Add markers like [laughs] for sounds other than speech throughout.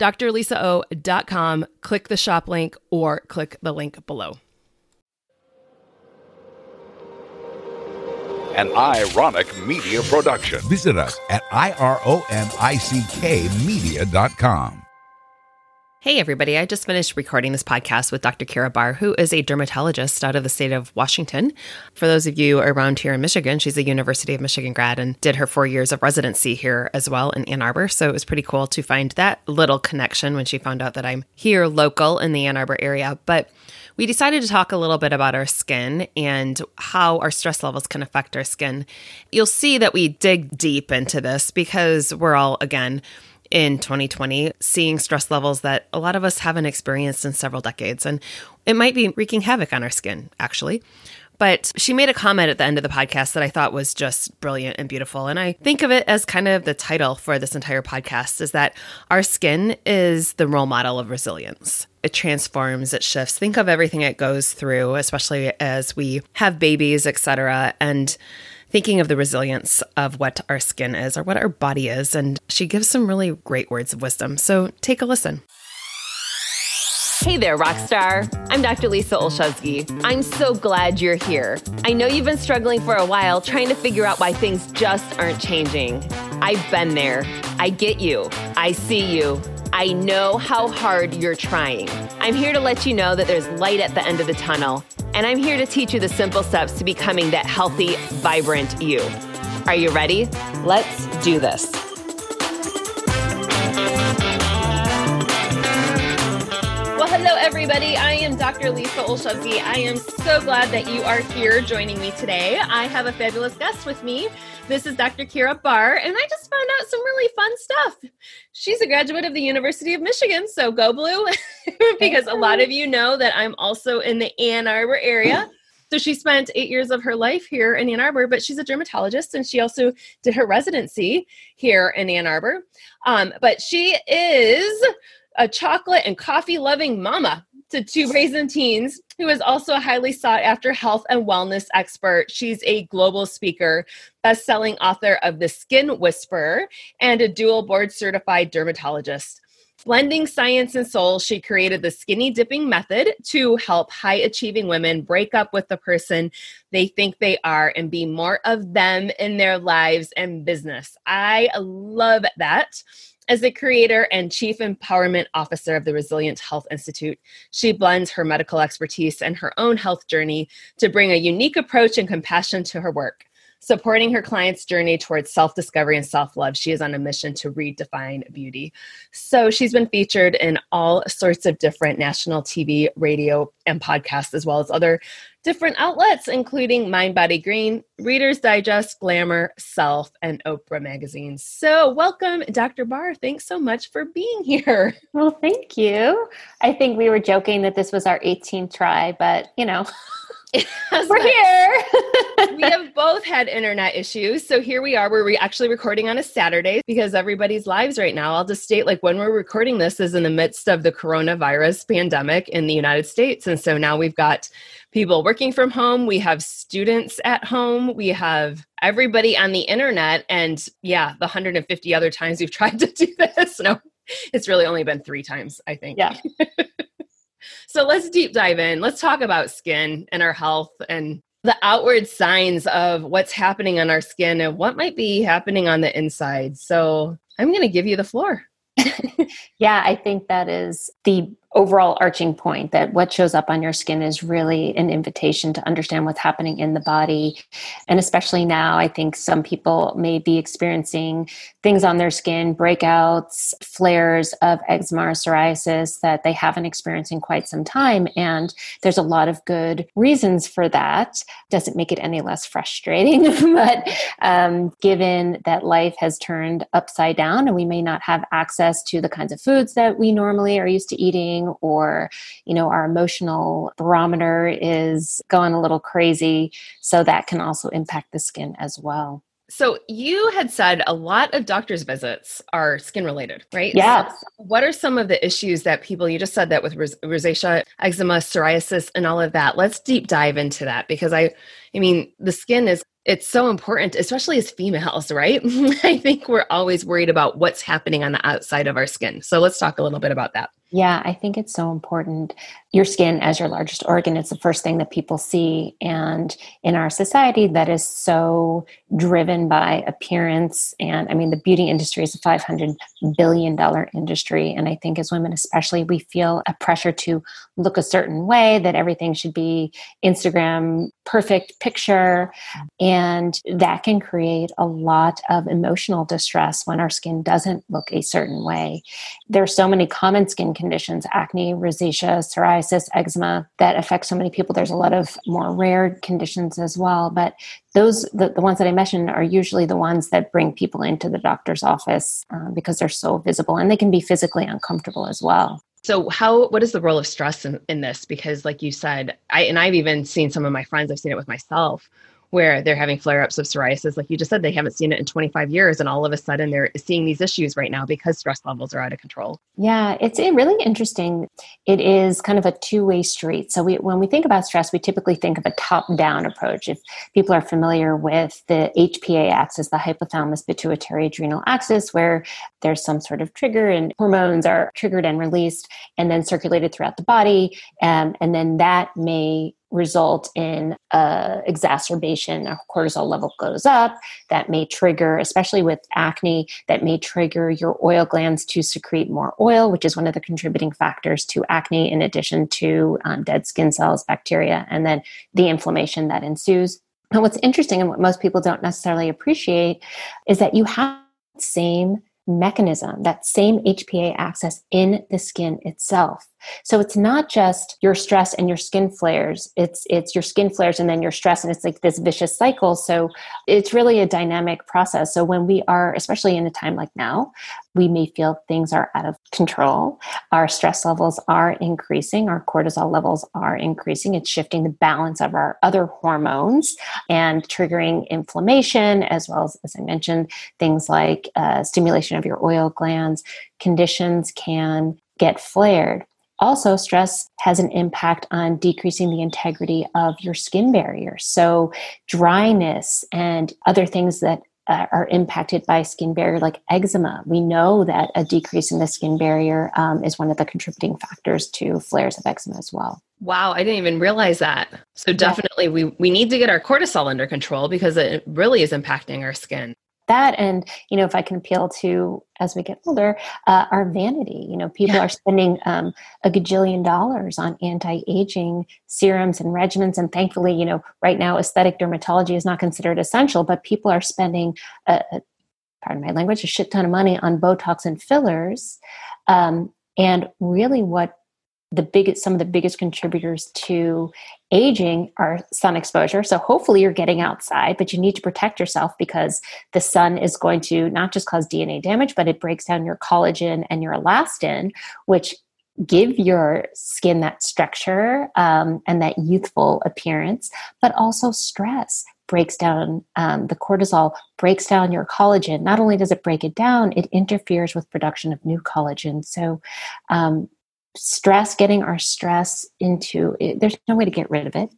drlisao.com, click the shop link or click the link below. An ironic media production. Visit us at ironickmedia.com. Hey, everybody. I just finished recording this podcast with Dr. Keira Barr, who is a dermatologist out of the state of Washington. For those of you around here in Michigan, she's a University of Michigan grad and did her four years of residency here as well in Ann Arbor. So it was pretty cool to find that little connection when she found out that I'm here local in the Ann Arbor area. But we decided to talk a little bit about our skin and how our stress levels can affect our skin. You'll see that we dig deep into this because we're all, again, in 2020, seeing stress levels that a lot of us haven't experienced in several decades. And it might be wreaking havoc on our skin, actually. But she made a comment at the end of the podcast that I thought was just brilliant and beautiful. And I think of it as kind of the title for this entire podcast is that our skin is the role model of resilience. It transforms, it shifts. Think of everything it goes through, especially as we have babies, etc. And thinking of the resilience of what our skin is or what our body is. And she gives some really great words of wisdom. So take a listen. Hey there, Rockstar. I'm Dr. Lisa Olszewski. I'm so glad you're here. I know you've been struggling for a while trying to figure out why things just aren't changing. I've been there. I get you. I see you. I know how hard you're trying. I'm here to let you know that there's light at the end of the tunnel, and I'm here to teach you the simple steps to becoming that healthy, vibrant you. Are you ready? Let's do this. Everybody. I am Dr. Lisa Olszewski. I am so glad that you are here joining me today. I have a fabulous guest with me. This is Dr. Keira Barr, and I just found out some really fun stuff. She's a graduate of the University of Michigan, so go blue, [laughs] because a lot of you know that I'm also in the Ann Arbor area. So she spent eight years of her life here in Ann Arbor, but she's a dermatologist and she also did her residency here in Ann Arbor. Um, but she is a chocolate and coffee loving mama to two raisin teens who is also a highly sought after health and wellness expert. She's a global speaker, best selling author of The Skin Whisperer, and a dual board certified dermatologist. Blending science and soul, she created the skinny dipping method to help high achieving women break up with the person they think they are and be more of them in their lives and business. I love that. As the creator and chief empowerment officer of the Resilient Health Institute, she blends her medical expertise and her own health journey to bring a unique approach and compassion to her work. Supporting her clients' journey towards self discovery and self love, she is on a mission to redefine beauty. So she's been featured in all sorts of different national TV, radio, and podcasts, as well as other different outlets, including Mind Body Green, Reader's Digest, Glamour, Self, and Oprah Magazine. So, welcome, Dr. Barr. Thanks so much for being here. [laughs] Well, thank you. I think we were joking that this was our 18th try, but you know. [laughs] [laughs] We're here. [laughs] we have both had internet issues. So here we are. We're re- actually recording on a Saturday because everybody's lives right now. I'll just state like when we're recording this is in the midst of the coronavirus pandemic in the United States. And so now we've got people working from home. We have students at home. We have everybody on the internet. And yeah, the 150 other times we've [laughs] tried to do this. No, it's really only been three times, I think. Yeah. So let's deep dive in. Let's talk about skin and our health and the outward signs of what's happening on our skin and what might be happening on the inside. So I'm going to give you the floor. [laughs] yeah, I think that is the overall arching point that what shows up on your skin is really an invitation to understand what's happening in the body. And especially now, I think some people may be experiencing things on their skin, breakouts, flares of eczema or psoriasis that they haven't experienced in quite some time. And there's a lot of good reasons for that. Doesn't make it any less frustrating, [laughs] but um, given that life has turned upside down and we may not have access to the kinds of foods that we normally are used to eating or you know our emotional barometer is going a little crazy so that can also impact the skin as well so you had said a lot of doctor's visits are skin related, right? Yeah. So what are some of the issues that people you just said that with rosacea, eczema, psoriasis and all of that. Let's deep dive into that because I I mean, the skin is it's so important, especially as females, right? [laughs] I think we're always worried about what's happening on the outside of our skin. So let's talk a little bit about that. Yeah, I think it's so important. Your skin as your largest organ is the first thing that people see. And in our society, that is so driven by appearance. And I mean, the beauty industry is a $500 billion industry. And I think as women, especially, we feel a pressure to look a certain way, that everything should be Instagram perfect picture. And that can create a lot of emotional distress when our skin doesn't look a certain way. There are so many common skin conditions acne, rosacea, psoriasis, eczema that affect so many people. There's a lot of more rare conditions as well. But those, the, the ones that I mentioned, are usually the ones that bring people into the doctor's office uh, because they're so visible and they can be physically uncomfortable as well. So how what is the role of stress in, in this? Because like you said, I and I've even seen some of my friends, I've seen it with myself, where they're having flare ups of psoriasis. Like you just said, they haven't seen it in 25 years. And all of a sudden they're seeing these issues right now because stress levels are out of control. Yeah, it's really interesting. It is kind of a two way street. So we, when we think about stress, we typically think of a top down approach. If people are familiar with the HPA axis, the hypothalamus pituitary adrenal axis, where there's some sort of trigger and hormones are triggered and released and then circulated throughout the body. Um, and then that may result in a exacerbation. A cortisol level goes up. That may trigger especially with acne that may trigger your oil glands to secrete more oil which is one of the contributing factors to acne in addition to um, dead skin cells bacteria and then the inflammation that ensues. And what's interesting and what most people don't necessarily appreciate is that you have the same mechanism, that same HPA axis in the skin itself. So it's not just your stress and your skin flares. It's it's your skin flares and then your stress and it's like this vicious cycle. So it's really a dynamic process. So when we are especially in a time like now, we may feel things are out of control. Our stress levels are increasing, our cortisol levels are increasing. It's shifting the balance of our other hormones and triggering inflammation as well as as I mentioned things like uh, stimulation of your oil glands. Conditions can get flared also, stress has an impact on decreasing the integrity of your skin barrier. So, dryness and other things that uh, are impacted by skin barrier, like eczema. We know that a decrease in the skin barrier um, is one of the contributing factors to flares of eczema as well. Wow, I didn't even realize that. So definitely, yeah. we we need to get our cortisol under control because it really is impacting our skin that. And you know if i can appeal to as we get older uh, our vanity you know people yeah. are spending um, a gajillion dollars on anti-aging serums and regimens. And thankfully you know right now aesthetic dermatology is not considered essential but people are spending a, a pardon my language a shit ton of money on botox and fillers. Um, and really what the biggest some of the biggest contributors to aging are sun exposure. So hopefully you're getting outside but you need to protect yourself because the sun is going to not just cause dna damage but it breaks down your collagen and your elastin which give your skin that structure um, and that youthful appearance but also stress breaks down um, the cortisol breaks down your collagen. Not only does it break it down it interferes with production of new collagen. So um, stress getting our stress into it, there's no way to get rid of it.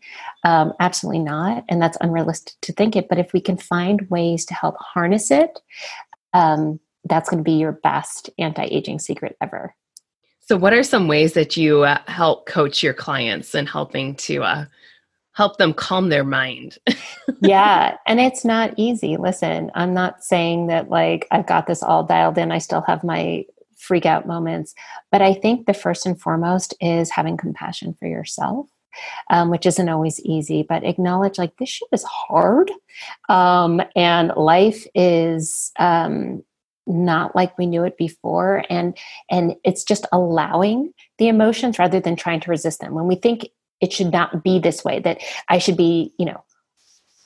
Um, absolutely not and that's unrealistic to think it but if we can find ways to help harness it um, that's going to be your best anti-aging secret ever. So what are some ways that you uh, help coach your clients and helping to uh, help them calm their mind? [laughs] Yeah and it's not easy. Listen i'm not saying that like i've got this all dialed in i still have my freak out moments. But I think the first and foremost is having compassion for yourself. Um, which isn't always easy, but acknowledge like this shit is hard. Um, and life is um, not like we knew it before. And, and it's just allowing the emotions rather than trying to resist them. When we think it should not be this way, that I should be, you know,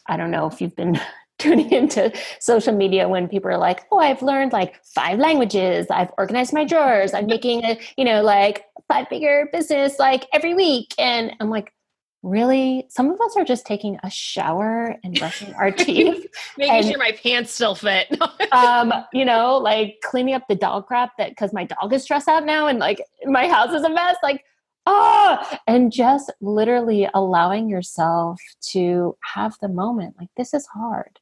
I don't know if you've been [laughs] [laughs] tuning into social media when people are like, "Oh, I've learned like five languages. I've organized my drawers. I'm making a, you know, like five figure business like every week." And I'm like, "Really? Some of us are just taking a shower and brushing our [laughs] teeth, making and, sure my pants still fit." [laughs] um, you know, like cleaning up the dog crap that cuz my dog is stressed out now and like my house is a mess, like ah, and just literally allowing yourself to have the moment like this is hard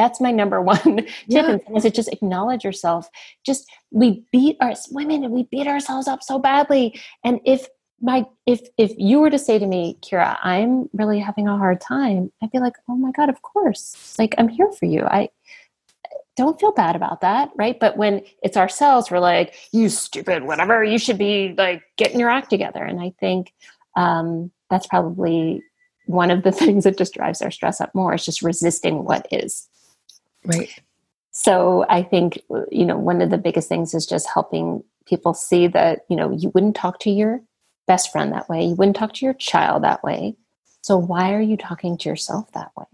that's my number [laughs] one yeah. tip is it just acknowledge yourself. Just we beat our women and we beat ourselves up so badly. And if my if if you were to say to me Keira i'm really having a hard time i'd be like oh my god of course. Like i'm here for you. I don't feel bad about that right? But when it's ourselves we're like you stupid whatever. You should be like getting your act together. And i think um, that's probably one of the [laughs] things that just drives our stress up more is just resisting what is Right. So I think, you know, one of the biggest things is just helping people see that, you know, you wouldn't talk to your best friend that way. You wouldn't talk to your child that way. So why are you talking to yourself that way?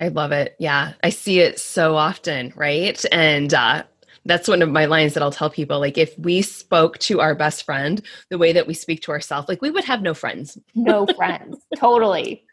I love it. Yeah. I see it so often, right? And uh, that's one of my lines that I'll tell people. Like, if we spoke to our best friend the way that we speak to ourselves, like we would have no friends. No [laughs] friends. totally.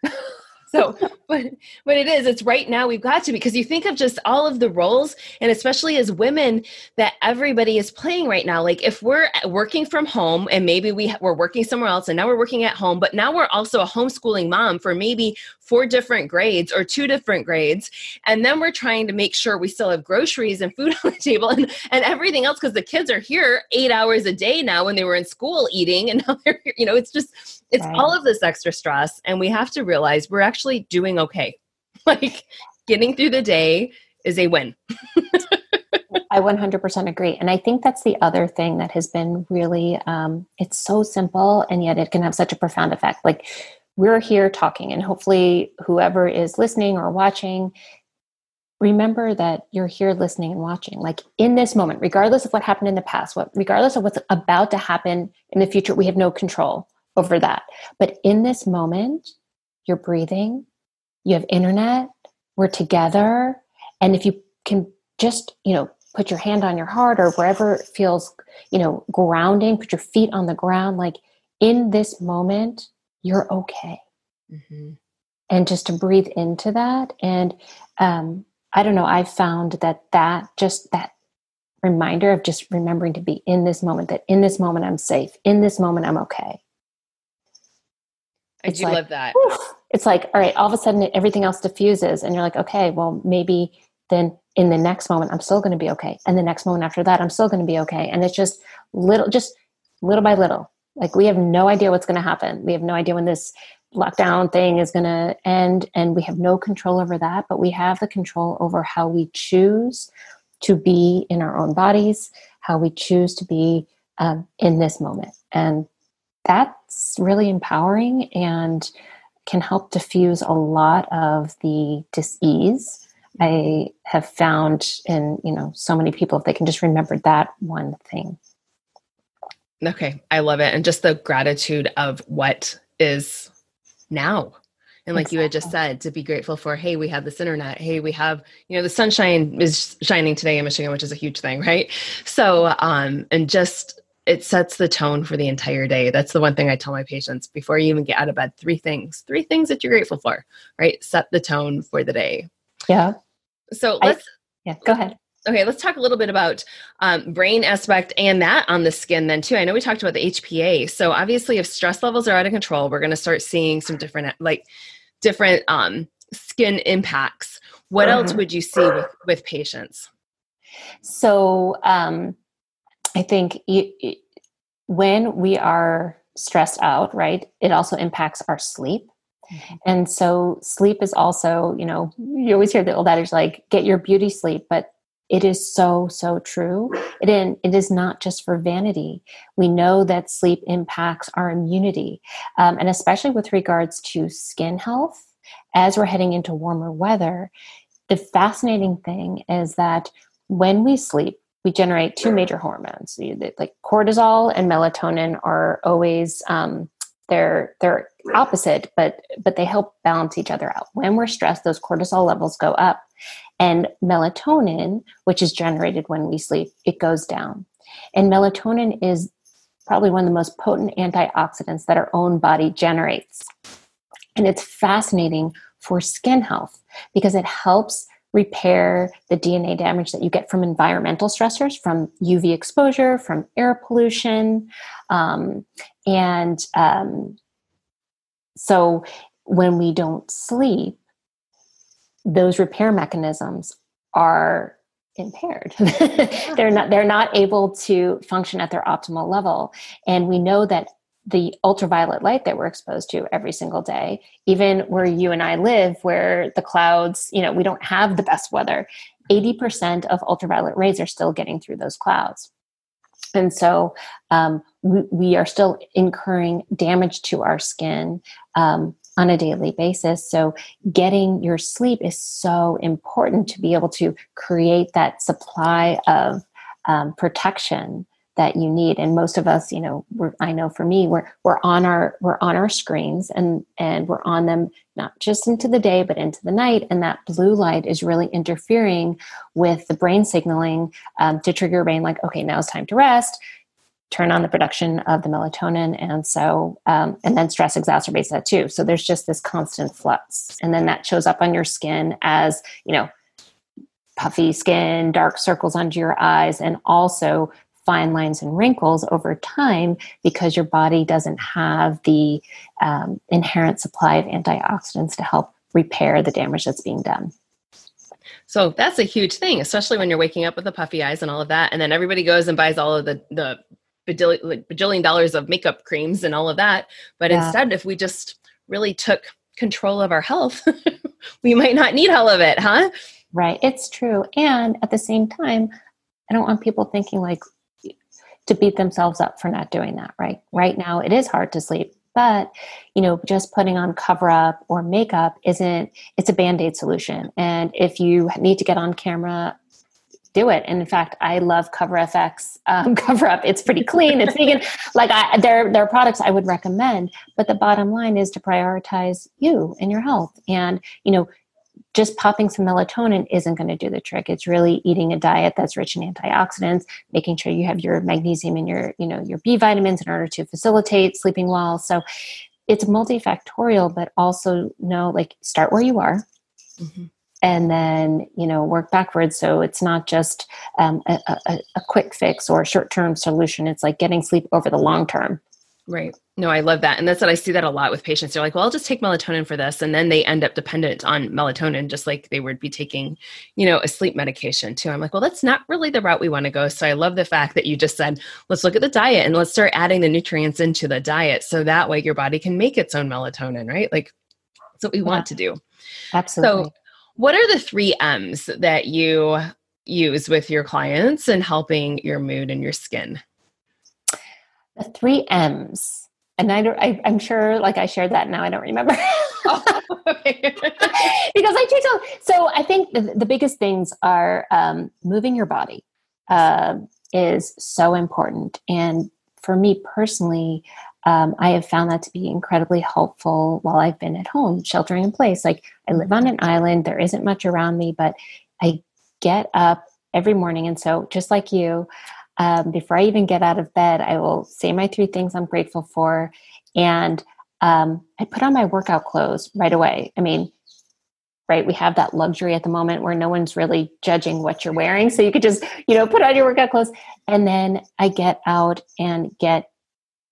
So but but it is it's right now we've got to because you think of just all of the roles and especially as women that everybody is playing right now. Like if we're working from home and maybe we we're working somewhere else and now we're working at home but now we're also a homeschooling mom for maybe four different grades or two different grades and then we're trying to make sure we still have groceries and food [laughs] on the table and, and everything else because the kids are here eight hours a day now when they were in school eating and now they're you know it's just it's right. all of this extra stress and we have to realize we're actually doing okay. [laughs] Like getting through the day is a win. [laughs] I 100% agree and i think that's the other thing that has been really um, it's so simple and yet it can have such a profound effect. Like we're here talking and hopefully whoever is listening or watching remember that you're here listening and watching. Like in this moment regardless of what happened in the past what regardless of what's about to happen in the future we have no control over that. But in this moment, you're breathing, you have internet, we're together. And if you can just, you know, put your hand on your heart or wherever it feels, you know, grounding, put your feet on the ground, like in this moment, you're okay. Mm-hmm. And just to breathe into that. And um, I don't know, I found that that just that reminder of just remembering to be in this moment, that in this moment I'm safe, in this moment I'm okay. I do like, love that. Whew, it's like, all right, all of a sudden everything else diffuses, and you're like, okay, well, maybe then in the next moment I'm still going to be okay, and the next moment after that I'm still going to be okay, and it's just little, just little by little. Like we have no idea what's going to happen. We have no idea when this lockdown thing is going to end and we have no control over that but we have the control over how we choose to be in our own bodies how we choose to be um, in this moment and that's really empowering and can help diffuse a lot of the dis-ease. I have found in you know so many people if they can just remember that one thing. Okay i love it. And just the gratitude of what is now. And like exactly. you had just said to be grateful for hey we have this internet. Hey we have you know the sunshine is shining today in michigan which is a huge thing right? So um and just it sets the tone for the entire day that's the one thing i tell my patients before you even get out of bed three things three things that you're grateful for right set the tone for the day yeah so let's I, yeah go ahead Okay, let's talk a little bit about um, brain aspect and that on the skin then too. I know we talked about the HPA. So obviously, if stress levels are out of control, we're going to start seeing some different like different um, skin impacts. What else would you see with, with patients? So um, I think you, when we are stressed out, right, it also impacts our sleep. Mm-hmm. And so sleep is also, you know, you always hear the old adage like, get your beauty sleep, but it is so, so true. It, in, it is not just for vanity. We know that sleep impacts our immunity, um, and especially with regards to skin health, as we're heading into warmer weather. The fascinating thing is that when we sleep, we generate two major hormones. Like cortisol and melatonin are always um, they're they're opposite, but but they help balance each other out. When we're stressed, those cortisol levels go up, and melatonin, which is generated when we sleep, it goes down. And melatonin is probably one of the most potent antioxidants that our own body generates. And it's fascinating for skin health because it helps repair the DNA damage that you get from environmental stressors, from UV exposure, from air pollution. Um, and um, so when we don't sleep, those repair mechanisms are impaired [laughs] they're not they're not able to function at their optimal level and we know that the ultraviolet light that we're exposed to every single day even where you and i live where the clouds you know we don't have the best weather 80% of ultraviolet rays are still getting through those clouds and so um, we, we, are still incurring damage to our skin um, on a daily basis. So, getting your sleep is so important to be able to create that supply of um, protection that you need. And most of us, you know, we're, I know for me, we're we're on our we're on our screens and and we're on them not just into the day but into the night. And that blue light is really interfering with the brain signaling um, to trigger your brain, like, okay, now it's time to rest turn on the production of the melatonin and so um, and then stress exacerbates that too so there's just this constant flux and then that shows up on your skin as you know puffy skin dark circles under your eyes and also fine lines and wrinkles over time because your body doesn't have the um, inherent supply of antioxidants to help repair the damage that's being done so that's a huge thing, especially when you're waking up with the puffy eyes and all of that. And then everybody goes and buys all of the, the bajillion, bajillion dollars of makeup creams and all of that. But yeah. instead, if we just really took control of our health, [laughs] we might not need all of it, huh? Right. It's true. And at the same time, I don't want people thinking like to beat themselves up for not doing that, right? Right now, it is hard to sleep. But, you know, just putting on cover up or makeup isn't, it's a band aid solution. And if you need to get on camera do it. And in fact, I love Cover FX um, [laughs] Cover Up. It's pretty clean. It's vegan. Like I, there, there are products I would recommend. But the bottom line is to prioritize you and your health. And you know, just popping some melatonin isn't going to do the trick. It's really eating a diet that's rich in antioxidants, making sure you have your magnesium and your, you know, your B vitamins in order to facilitate sleeping well. So it's multifactorial, but also know like start where you are. Mm-hmm and then you know work backwards so it's not just um, a, a, a, quick fix or a short-term solution it's like getting sleep over the long term Right. No, I love that. And that's what I see that a lot with patients. They're like, well, I'll just take melatonin for this. And then they end up dependent on melatonin, just like they would be taking, you know, a sleep medication too. I'm like, well, that's not really the route we want to go. So I love the fact that you just said, let's look at the diet and let's start adding the nutrients into the diet. So that way your body can make its own melatonin, right? Like that's what we yeah. want to do. Absolutely. So what are the three M's that you use with your clients and helping your mood and your skin? The three M's. And I, I, am sure, like I shared that now, I don't remember. [laughs] because I teach. So I think the, the biggest things are um, moving your body uh, is so important. And for me personally, um, I have found that to be incredibly helpful while I've been at home, sheltering in place. Like I live on an island, there isn't much around me, but I get up every morning. And so, just like you, um, before I even get out of bed, I will say my three things I'm grateful for. And um, I put on my workout clothes right away. I mean, right, we have that luxury at the moment where no one's really judging what you're wearing. So you could just, you know, put on your workout clothes. And then I get out and get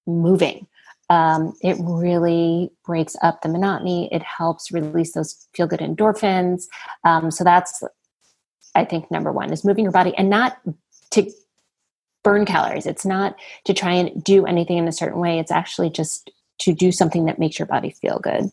moving. Um, it really breaks up the monotony. It helps release those feel good endorphins. Um, so that's, I think, number one is moving your body and not to burn calories. It's not to try and do anything in a certain way. It's actually just to do something that makes your body feel good.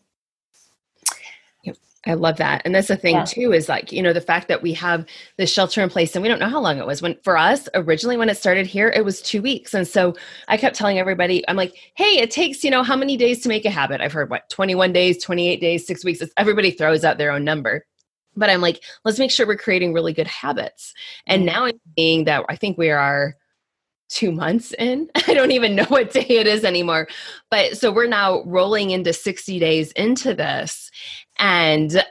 I love that. And that's the thing yeah. too, is like, you know, the fact that we have the shelter in place and we don't know how long it was. When for us, originally when it started here, it was two weeks. And so I kept telling everybody, I'm like, hey, it takes, you know, how many days to make a habit? I've heard what, 21 days, 28 days, six weeks. everybody throws out their own number. But I'm like, let's make sure we're creating really good habits. And now I'm seeing that I think we are two months in. [laughs] I don't even know what day it is anymore. But so we're now rolling into 60 days into this. And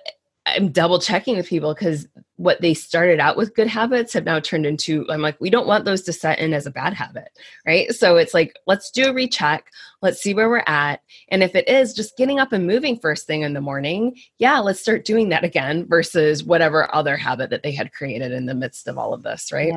I'm double checking with people because what they started out with good habits have now turned into, I'm like, we don't want those to set in as a bad habit, right? So it's like, let's do a recheck. Let's see where we're at. And if it is just getting up and moving first thing in the morning, yeah, let's start doing that again versus whatever other habit that they had created in the midst of all of this, right?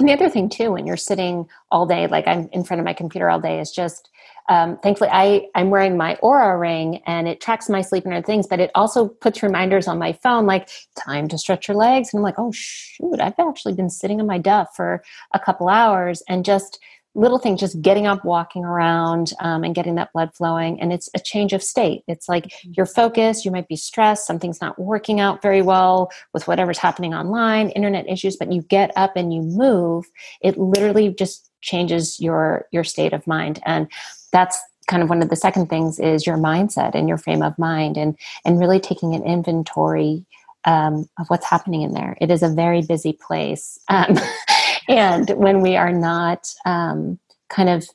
And the other thing too, when you're sitting all day, like I'm in front of my computer all day, is just um, thankfully I I'm wearing my Oura ring and it tracks my sleep and other things, but it also puts reminders on my phone like time to stretch your legs. And I'm like, oh shoot, I've actually been sitting on my duff for a couple hours and just little things just getting up walking around um, and getting that blood flowing. And it's a change of state. It's like mm-hmm. you're focused you might be stressed something's not working out very well with whatever's happening online internet issues but you get up and you move it literally just changes your your state of mind. And that's kind of one of the second things is your mindset and your frame of mind and and really taking an inventory um, of what's happening in there. It is a very busy place. Um, [laughs] and when we are not um, kind of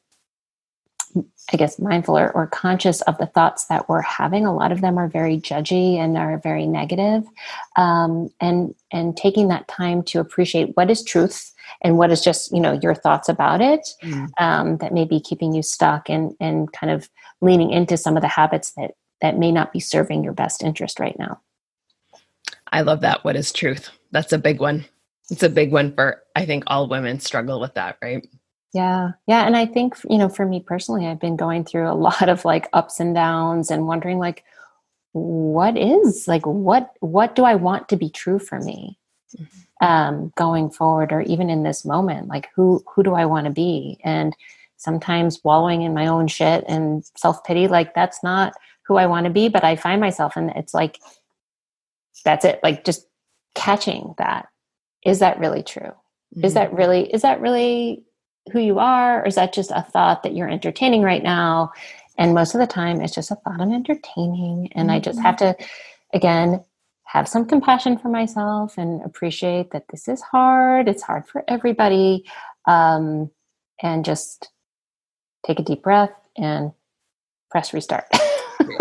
I guess mindful or, or, conscious of the thoughts that we're having. A lot of them are very judgy and are very negative. Um, and and taking that time to appreciate what is truth and what is just you know your thoughts about it mm. um, that may be keeping you stuck and and kind of leaning into some of the habits that that may not be serving your best interest right now. I love that. What is truth? That's a big one. It's a big one for, I think all women struggle with that, right? Yeah. Yeah. And I think, you know, for me personally, I've been going through a [laughs] lot of like ups and downs and wondering like, what is like, what, what do I want to be true for me? Mm-hmm. Um, going forward or even in this moment, like who, who do I want to be? And sometimes wallowing in my own shit and self pity, like that's not who I want to be, but I find myself and it's like, that's it. Like just catching that is that really true? Mm-hmm. is that really is that really who you are or is that just a thought that you're entertaining right now? And most of the time it's just a thought i'm entertaining and mm-hmm. i just have to again have some compassion for myself and appreciate that this is hard it's hard for everybody um, and just take a deep breath and press restart.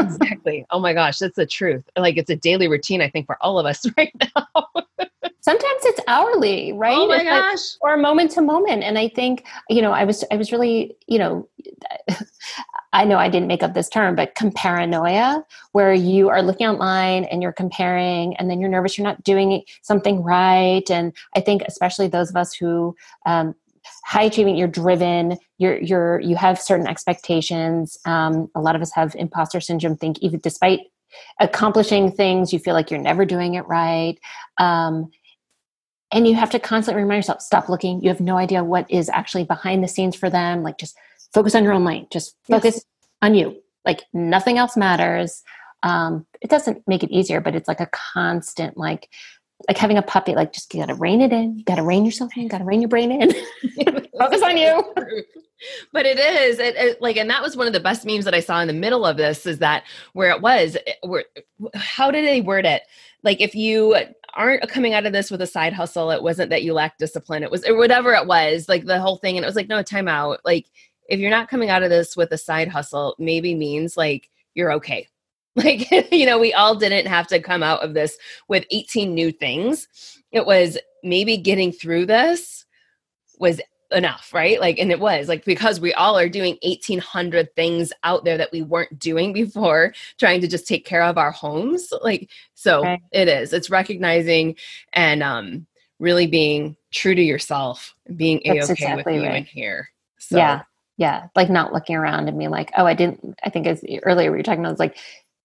Exactly. Oh my gosh that's the truth. Like it's a daily routine i think for all of us [laughs] right now sometimes it's hourly right? Oh my gosh. or moment to moment. And i think you know i was i was really you know [laughs] i know i didn't make up this term but comparanoia where you are looking online and you're comparing and then you're nervous you're not doing something right. And i think especially those of us who um, high achieving you're driven you're you're you have certain expectations. Um, a lot of us have imposter syndrome think even despite accomplishing things you feel like you're never doing it right. Um, and you have to constantly remind yourself stop looking. You have no idea what is actually behind the scenes for them. Like just focus on your own lane just focus yes. on you. Like nothing else matters. Um, it doesn't make it easier but it's like a constant like like having a puppy like just you gotta rein it in. You gotta rein yourself in. You gotta rein your brain in. [laughs] Focus on you. [laughs] But it is. It, it, like and that was one of the best memes that i saw in the middle of this is that where it was where how did they word it? Like if you aren't coming out of this with a side hustle. It wasn't that you lacked discipline. It was or whatever it was like the whole thing. And it was like no time out. Like if you're not coming out of this with a side hustle maybe means like you're okay. [laughs] Like you know we all didn't have to come out of this with 18 new things. It was maybe getting through this was enough, right? Like, and it was like because we all are doing 1800 things out there that we weren't doing before, trying to just take care of our homes. Like, so okay. it is, it's recognizing and um, really being true to yourself, being a okay exactly with you right. in here. So. Yeah. Yeah. Like not looking around and being like, oh, I didn't, I think as earlier we were talking about, it's like,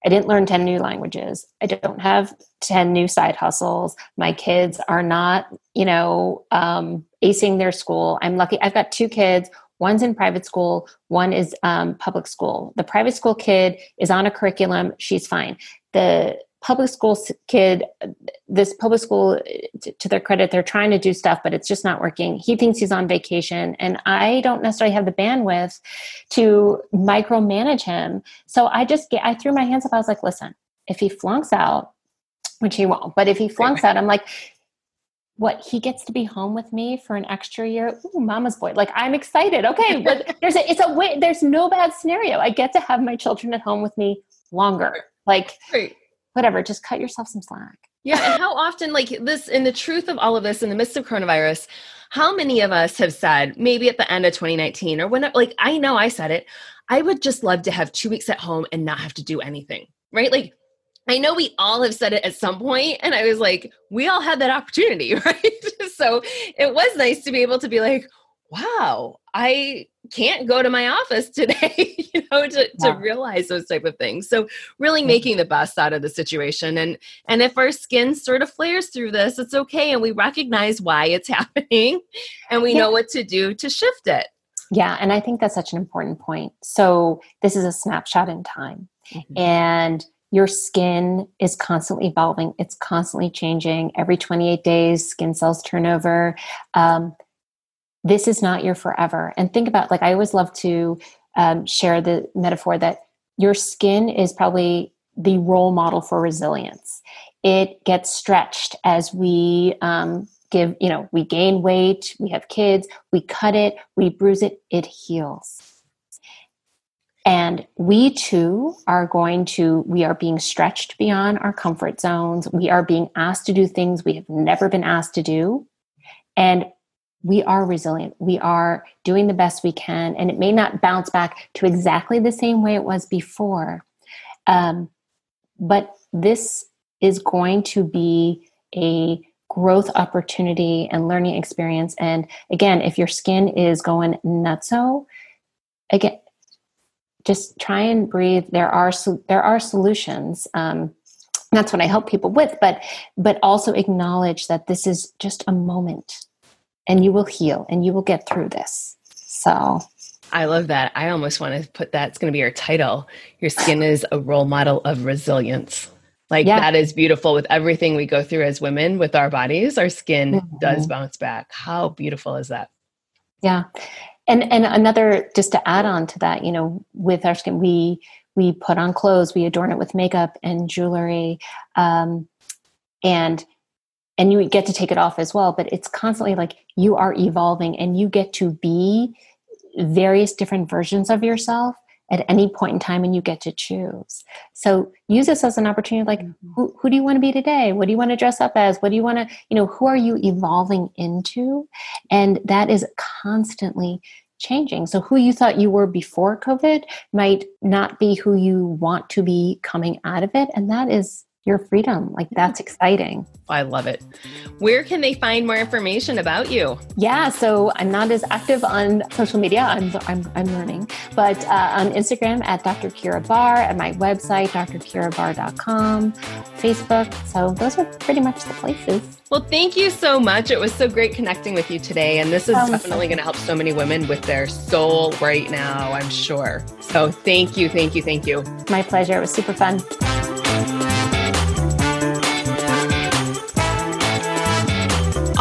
I didn't learn 10 new languages. I don't have 10 new side hustles. My kids are not, you know, um, acing their school. I'm lucky. I've got two kids. One's in private school, one is um, public school. The private school kid is on a curriculum. She's fine. The public school kid, this public school, to their credit, they're trying to do stuff, but it's just not working. He thinks he's on vacation, and I don't necessarily have the bandwidth to micromanage him. So I just get, I threw my hands up. I was like, listen, if he flunks out, which he won't, but if he flunks out, I'm like, what he gets to be home with me for an extra year? Ooh, mama's boy like i'm excited. Okay [laughs] but there's a it's a way there's no bad scenario. I get to have my children at home with me longer. Like right whatever, just cut yourself some slack. Yeah. And how often, like this, in the truth of all of this, in the midst of coronavirus, how many of us have said, maybe at the end of 2019 or when, like, I know I said it, I would just love to have two weeks at home and not have to do anything, right? Like, I know we all have said it at some point, and I was like, we all had that opportunity, [laughs] right? so it was nice to be able to be like, wow, I can't go to my office today, [laughs] you know, to, yeah. to realize those type of things. So really making the best out of the situation. And and if our skin sort of flares through this, it's okay. And we recognize why it's [laughs] happening and we yeah. know what to do to shift it. Yeah, and I think that's such an important point. So this is a snapshot in time. Mm-hmm. And your skin is constantly evolving it's constantly changing every 28 days skin cells turnover um, this is not your forever. And think about, like, I always love to um, share the metaphor that your skin is probably the role model for resilience. It gets stretched as we um, give, you know, we gain weight, we have kids, we cut it, we bruise it, it heals. And we too are going to, we are being stretched beyond our comfort zones. We are being asked to do things we have never been asked to do. And we are resilient. We are doing the best we can, and it may not bounce back to exactly the same way it was before. Um, but this is going to be a growth opportunity and learning experience. And again, if your skin is going nutso, again, just try and breathe. There are there are solutions. Um, that's what I help people with. But but also acknowledge that this is just a moment and you will heal and you will get through this. So I love that. I almost want to put that, it's going to be our title. Your skin is a role model of resilience. Like yeah. that is beautiful with everything we go through as women with our bodies. Our skin mm-hmm. does bounce back. How beautiful is that? Yeah. And and another just to add on to that, you know, with our skin, we we put on clothes, we adorn it with makeup and jewelry. Um, and and you get to take it off as well but it's constantly like you are evolving and you get to be various different versions of yourself at any point in time and you get to choose. So use this as an opportunity like mm-hmm. who, who do you want to be today? What do you want to dress up as? What do you want to you know who are you evolving into? And that is constantly changing. So who you thought you were before covid might not be who you want to be coming out of it and that is your freedom. Like that's exciting. I love it. Where can they find more information about you? Yeah, so I'm not as active on social media. I'm I'm, I'm learning, but uh, on Instagram at Dr. Keira Barr, at my website drkeirabarr.com, Facebook. So those are pretty much the places. Well, thank you so much. It was so great connecting with you today, and this is um, definitely going to help so many women with their soul right now. I'm sure. So thank you, thank you, thank you. My pleasure. It was super fun.